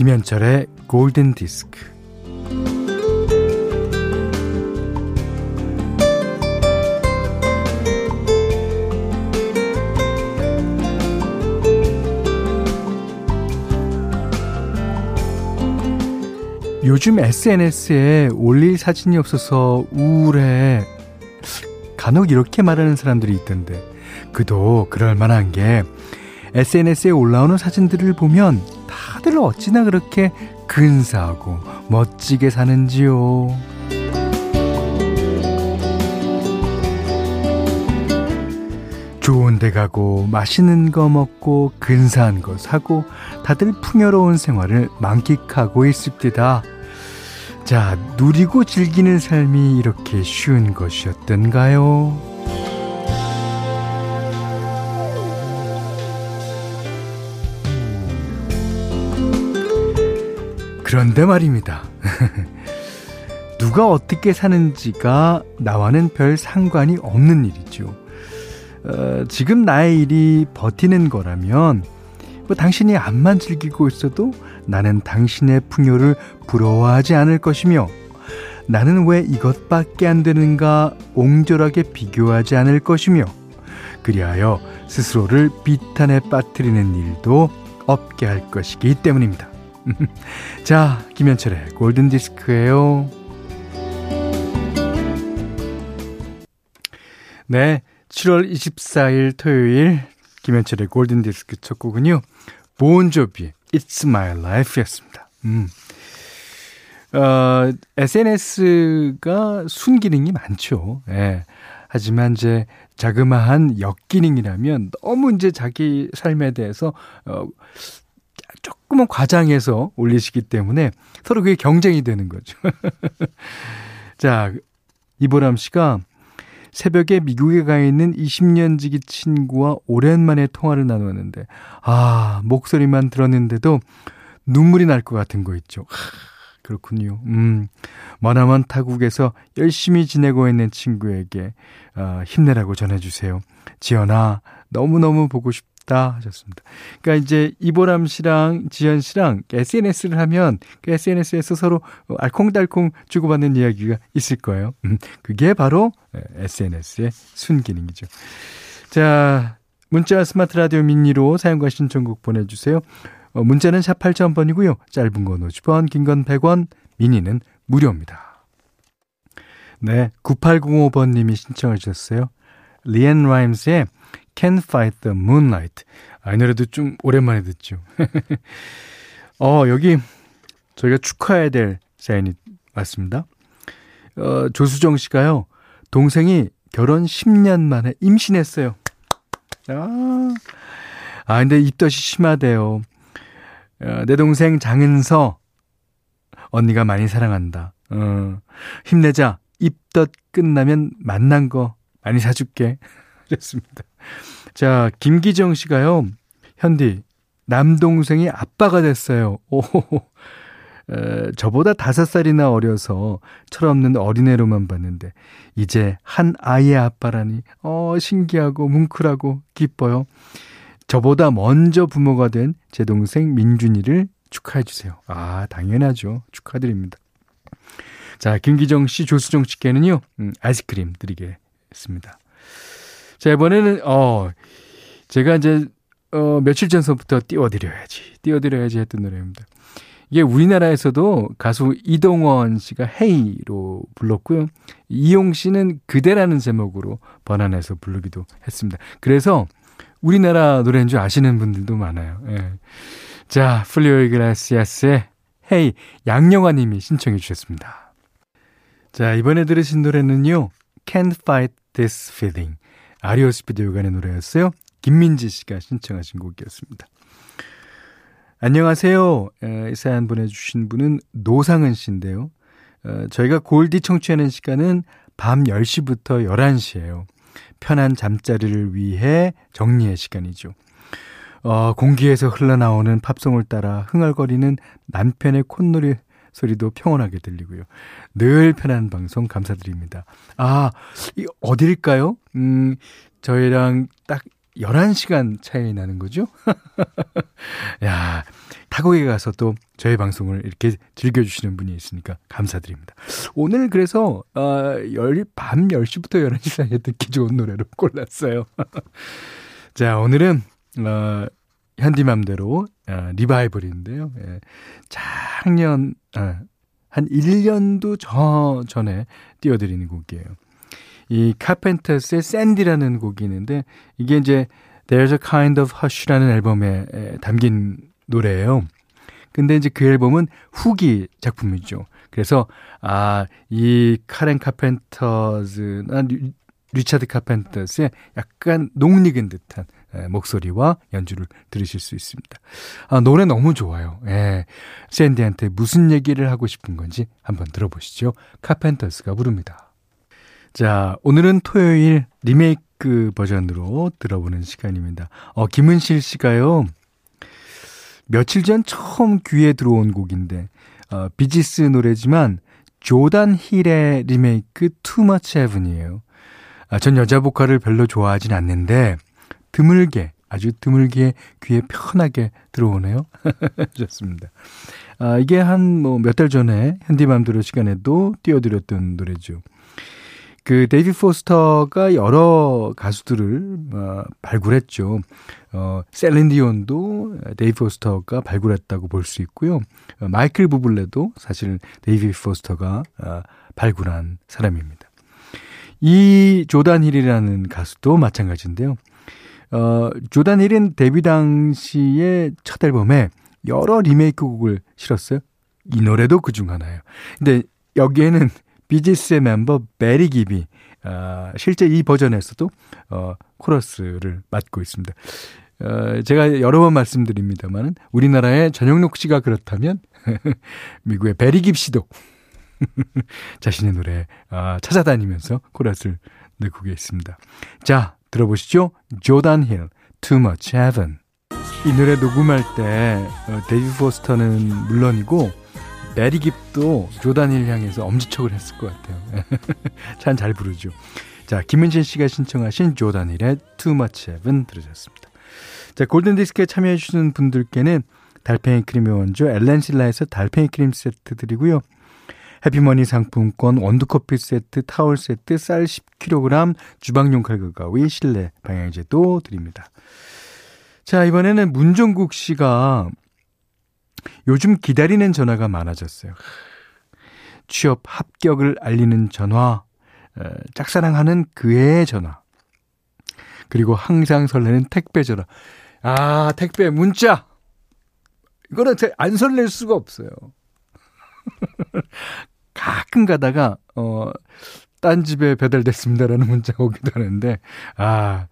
김현철의 골든 디스크. 요즘 SNS에 올릴 사진이 없어서 우울해. 간혹 이렇게 말하는 사람들이 있던데, 그도 그럴 만한 게 SNS에 올라오는 사진들을 보면 다들 어찌나 그렇게 근사하고 멋지게 사는지요. 좋은 데 가고 맛있는 거 먹고 근사한 거 사고 다들 풍요로운 생활을 만끽하고 있습니다. 자, 누리고 즐기는 삶이 이렇게 쉬운 것이었던가요? 그런데 말입니다. 누가 어떻게 사는지가 나와는 별 상관이 없는 일이죠. 어, 지금 나의 일이 버티는 거라면 뭐 당신이 암만 즐기고 있어도 나는 당신의 풍요를 부러워하지 않을 것이며 나는 왜 이것밖에 안 되는가 옹졸하게 비교하지 않을 것이며 그리하여 스스로를 비탄에 빠뜨리는 일도 없게 할 것이기 때문입니다. 자, 김현철의 골든디스크예요. 네, 7월 24일 토요일 김현철의 골든디스크 첫 곡은요. 보온조비의 It's My Life였습니다. 음. 어, SNS가 순기능이 많죠. 예. 하지만 이제 자그마한 역기능이라면 너무 이제 자기 삶에 대해서 어, 조금은 과장해서 올리시기 때문에 서로 그게 경쟁이 되는 거죠. 자, 이보람 씨가 새벽에 미국에 가 있는 20년 지기 친구와 오랜만에 통화를 나눴는데, 아, 목소리만 들었는데도 눈물이 날 것 같은 거 있죠. 하, 그렇군요. 음, 머나먼 타국에서 열심히 지내고 있는 친구에게, 어, 힘내라고 전해주세요. 지연아, 너무너무 보고 싶 싶다 하셨습니다. 그러니까 이제 이보람 씨랑 지현 씨랑 SNS를 하면 그 SNS에서 서로 알콩달콩 주고받는 이야기가 있을 거예요. 음, 그게 바로 SNS의 순기능이죠. 자, 문자 스마트 라디오 미니로 사용과 신청곡 보내주세요. 어, 문자는 샵 8000번이고요. 짧은 건 50원, 긴 건 100원, 미니는 무료입니다. 네, 9805번님이 신청해 주셨어요. 리앤 라임스의 Can't Fight the Moonlight. 아, 이 노래도 좀 오랜만에 듣죠. 어, 여기 저희가 축하해야 될 사연이 왔습니다. 어, 조수정 씨가요, 동생이 결혼 10년 만에 임신했어요. 아, 아 근데 입덧이 심하대요. 어, 내 동생 장은서, 언니가 많이 사랑한다. 어, 힘내자. 입덧 끝나면 만난 거 많이 사줄게. 그랬습니다. 자, 김기정 씨가요, 현디, 남동생이 아빠가 됐어요. 오, 에, 저보다 다섯 살이나 어려서 철없는 어린애로만 봤는데, 이제 한 아이의 아빠라니, 어, 신기하고 뭉클하고 기뻐요. 저보다 먼저 부모가 된 제 동생 민준이를 축하해 주세요. 아, 당연하죠. 축하드립니다. 자, 김기정 씨, 조수정 씨께는요, 음, 아이스크림 드리겠습니다. 자, 이번에는, 어, 제가 이제, 어, 며칠 전서부터 띄워드려야지, 띄워드려야지 했던 노래입니다. 이게 우리나라에서도 가수 이동원 씨가 헤이로 불렀고요. 이용 씨는 그대라는 제목으로 번안해서 부르기도 했습니다. 그래서 우리나라 노래인 줄 아시는 분들도 많아요. 예. 자, 플리오 이글라시아스의 헤이 양영아 님이 신청해 주셨습니다. 자, 이번에 들으신 노래는요. Can't Fight This Feeling. 아리오스피드 요간의 노래였어요. 김민지 씨가 신청하신 곡이었습니다. 안녕하세요. 이 사연 보내주신 분은 노상은 씨인데요. 어, 저희가 골디 청취하는 시간은 밤 10시부터 11시예요. 편한 잠자리를 위해 정리의 시간이죠. 어, 공기에서 흘러나오는 팝송을 따라 흥얼거리는 남편의 콧노래 소리도 평온하게 들리고요. 늘 편한 방송 감사드립니다. 아, 이 어딜까요? 음, 저희랑 딱 11시간 차이 나는 거죠? 야, 타국에 가서 또 저희 방송을 이렇게 즐겨주시는 분이 있으니까 감사드립니다. 오늘 그래서, 어, 열, 밤 10시부터 11시 사이에 듣기 좋은 노래로 골랐어요. 자, 오늘은, 어, 현디맘대로, 어, 리바이벌인데요. 예, 작년, 어, 한 1년도 저 전에 띄워드리는 곡이에요. 이 카펜터스의 샌디라는 곡이 있는데 이게 이제 There's a Kind of Hush라는 앨범에 담긴 노래예요. 근데 이제 그 앨범은 후기 작품이죠. 그래서 아, 이 카렌 카펜터즈나 리차드 카펜터스의 약간 농익은 듯한 목소리와 연주를 들으실 수 있습니다. 아, 노래 너무 좋아요. 예. 샌디한테 무슨 얘기를 하고 싶은 건지 한번 들어보시죠. 카펜터스가 부릅니다. 자, 오늘은 토요일 리메이크 그 버전으로 들어보는 시간입니다. 어, 김은실 씨가요. 며칠 전 처음 귀에 들어온 곡인데 어, 비지스 노래지만 조단 힐의 리메이크 Much Heaven이에요. 아, 전 여자 보컬을 별로 좋아하진 않는데 드물게 아주 드물게 귀에 편하게 들어오네요. 좋습니다. 아, 이게 한 뭐 몇 달 전에 현디맘대로 시간에도 띄워드렸던 노래죠. 그 데이비 포스터가 여러 가수들을 어, 발굴했죠. 어, 셀린디온도 데이비 포스터가 발굴했다고 볼 수 있고요. 어, 마이클 부블레도 사실 데이비 포스터가 어, 발굴한 사람입니다. 이 조단 힐이라는 가수도 마찬가지인데요. 어, 조단 힐은 데뷔 당시의 첫 앨범에 여러 리메이크 곡을 실었어요. 이 노래도 그 중 하나예요. 근데 여기에는 비지스의 멤버 베리 깁이 어, 실제 이 버전에서도 어, 코러스를 맡고 있습니다. 어, 제가 여러 번 말씀드립니다만은 우리나라의 전영록 씨가 그렇다면 미국의 베리 깁 씨도 자신의 노래 어, 찾아다니면서 코러스를 넣고 계십니다. 자 들어보시죠. 조단 힐 Too Much Heaven 이 노래 녹음할 때 어, 데이비 포스터는 물론이고 베리 깁도 조단 힐 향해서 엄지척을 했을 것 같아요. 참 잘 부르죠. 자, 김은진 씨가 신청하신 조단 힐의 Too Much Heaven 들으셨습니다. 자, 골든디스크에 참여해주시는 분들께는 달팽이 크림의 원조 엘렌실라에서 달팽이 크림 세트 드리고요. 해피머니 상품권, 원두커피 세트, 타월 세트, 쌀 10kg, 주방용 칼과 가위, 실내 방향제도 드립니다. 자, 이번에는 문종국 씨가 요즘 기다리는 전화가 많아졌어요. 취업 합격을 알리는 전화, 짝사랑하는 그의 전화, 그리고 항상 설레는 택배 전화. 아, 택배 문자! 이거는 안 설렐 수가 없어요. 가끔 가다가, 어, 딴 집에 배달됐습니다라는 문자가 오기도 하는데, 아,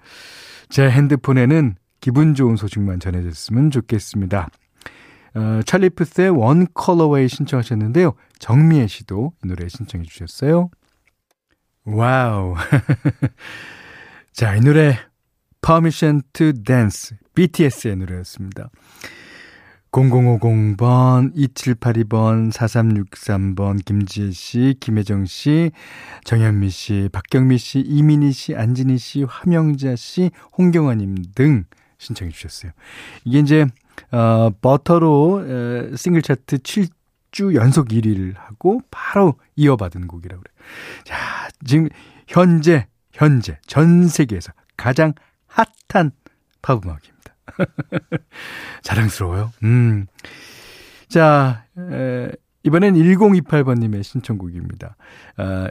제 핸드폰에는 기분 좋은 소식만 전해졌으면 좋겠습니다. 어, 찰리 푸스의 One Call Away 신청하셨는데요. 정미애 씨도 이 노래 신청해 주셨어요. 와우. 자, 이 노래 Permission to Dance BTS의 노래였습니다. 0050번, 2782번, 4363번, 김지혜 씨, 김혜정 씨, 정현미 씨, 박경미 씨, 이민희 씨, 안진희 씨, 화명자 씨, 홍경아님 등 신청해 주셨어요. 이게 이제 어, 버터로 에, 싱글 차트 7주 연속 1위를 하고 바로 이어받은 곡이라고 그래요. 자, 지금 현재 현재 전 세계에서 가장 핫한 팝 음악입니다. 자랑스러워요. 음. 자, 에, 이번엔 1028번님의 신청곡입니다. 어,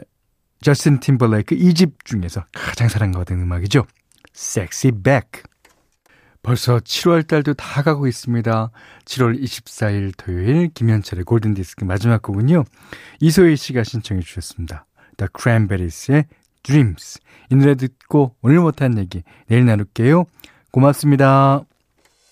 저스틴 팀벌레이크 2집 중에서 가장 사랑받은 음악이죠. Sexy Back. 벌써 7월 달도 다 가고 있습니다. 7월 24일 토요일 김현철의 골든디스크 마지막 곡은요. 이소희 씨가 신청해 주셨습니다. The Cranberries의 Dreams. 이 노래 듣고 오늘 못한 얘기 내일 나눌게요. 고맙습니다.